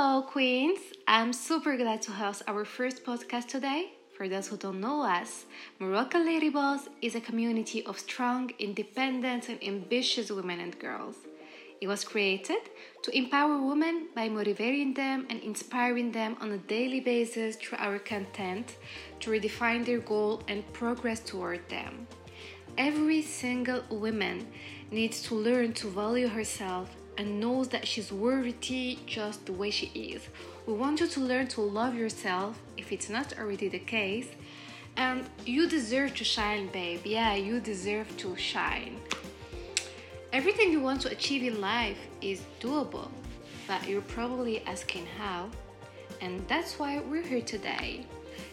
Hello, Queens! I'm super glad to host our first podcast today. For those who don't know us, Moroccan Lady Boss is a community of strong, independent, and ambitious women and girls. It was created to empower women by motivating them and inspiring them on a daily basis through our content to redefine their goal and progress toward them. Every single woman needs to learn to value herself and knows that she's worthy just the way she is. We want you to learn to love yourself if it's not already the case. And you deserve to shine, babe. Yeah, you deserve to shine. Everything you want to achieve in life is doable, but you're probably asking how. And that's why we're here today.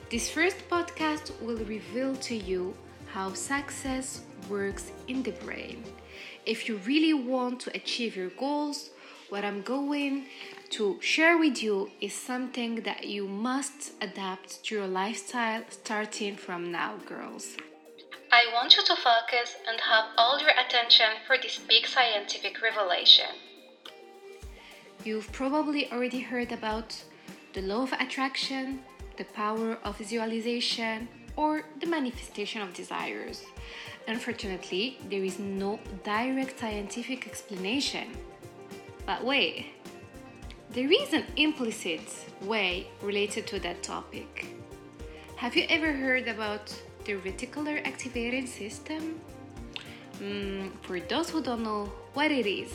This first podcast will reveal to you how success works in the brain. If you really want to achieve your goals, what I'm going to share with you is something that you must adapt to your lifestyle starting from now, girls. I want you to focus and have all your attention for this big scientific revelation. You've probably already heard about the law of attraction, the power of visualization, or the manifestation of desires. Unfortunately, there is no direct scientific explanation. But wait, there is an implicit way related to that topic. Have you ever heard about the reticular activating system? Mm, for those who don't know what it is,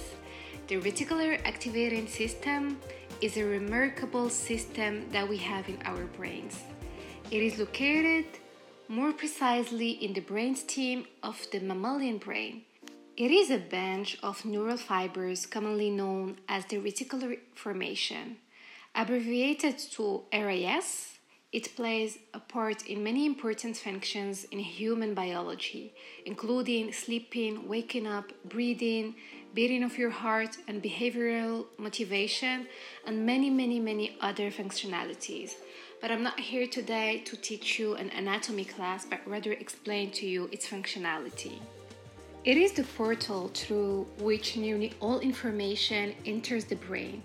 the reticular activating system is a remarkable system that we have in our brains. It is located more precisely in the brainstem of the mammalian brain. It is a bench of neural fibers commonly known as the reticular formation. Abbreviated to RAS, it plays a part in many important functions in human biology, including sleeping, waking up, breathing, beating of your heart, and behavioral motivation, and many, many, many other functionalities. But I'm not here today to teach you an anatomy class, but rather explain to you its functionality. It is the portal through which nearly all information enters the brain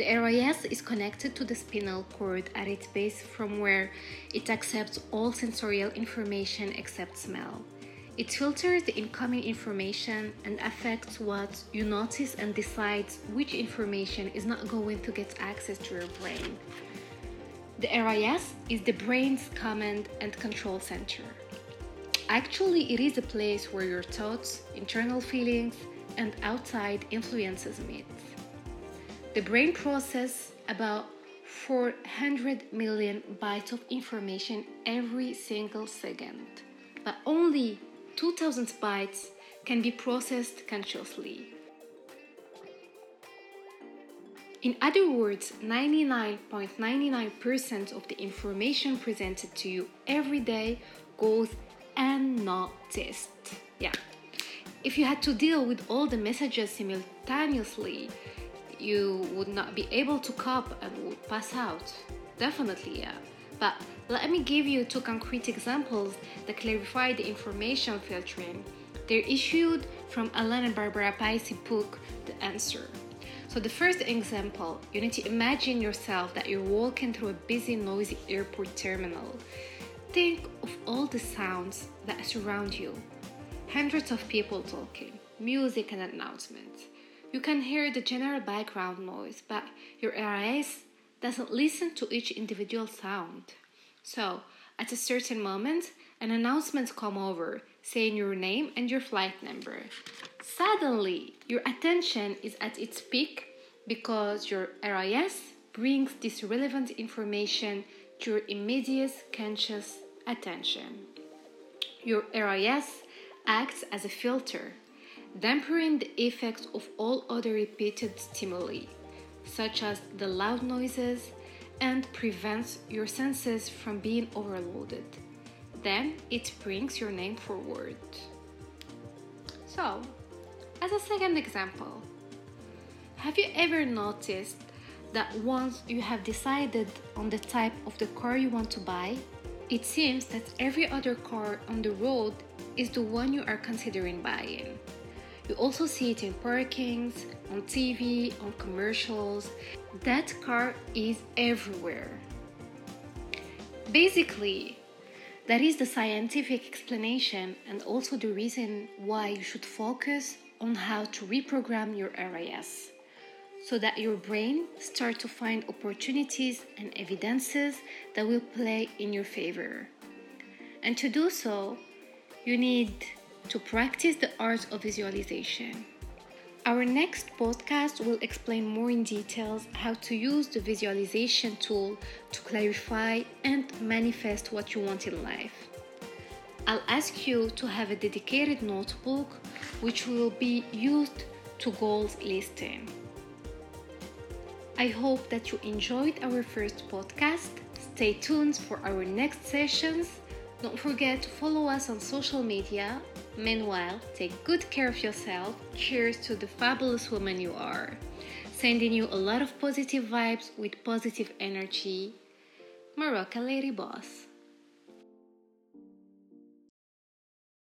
the RAS is connected to the spinal cord at its base from where it accepts all sensorial information except smell. It filters the incoming information and affects what you notice and decides which information is not going to get access to your brain. The RAS is the brain's command and control center. Actually, it is a place where your thoughts, internal feelings, and outside influences meet. The brain processes about 400 million bytes of information every single second, but only 2000 bytes can be processed consciously. In other words, 99.99% of the information presented to you every day goes unnoticed. Yeah. If you had to deal with all the messages simultaneously, you would not be able to cope and would pass out. Definitely, yeah. But let me give you two concrete examples that clarify the information filtering. They're issued from Allan and Barbara Pease book, The Answer. So the first example, you need to imagine yourself that you're walking through a busy, noisy airport terminal. Think of all the sounds that surround you. Hundreds of people talking, music and announcements. You can hear the general background noise, but your RAS doesn't listen to each individual sound. So, at a certain moment, an announcement come over saying your name and your flight number. Suddenly, your attention is at its peak because your RAS brings this relevant information to your immediate conscious attention. Your RAS acts as a filter dampening the effects of all other repeated stimuli, such as the loud noises, and prevents your senses from being overloaded. Then it brings your name forward. So, as a second example, have you ever noticed that once you have decided on the type of the car you want to buy, it seems that every other car on the road is the one you are considering buying? You also see it in parkings, on TV, on commercials. That car is everywhere. Basically, that is the scientific explanation and also the reason why you should focus on how to reprogram your RAS so that your brain start to find opportunities and evidences that will play in your favor. And to do so, you need to practice the art of visualization. Our next podcast will explain more in details how to use the visualization tool to clarify and manifest what you want in life. I'll ask you to have a dedicated notebook which will be used to goals listing. I hope that you enjoyed our first podcast. Stay tuned for our next sessions. Don't forget to follow us on social media. Meanwhile, take good care of yourself. Cheers to the fabulous woman you are. Sending you a lot of positive vibes with positive energy. Moroccan Lady Boss.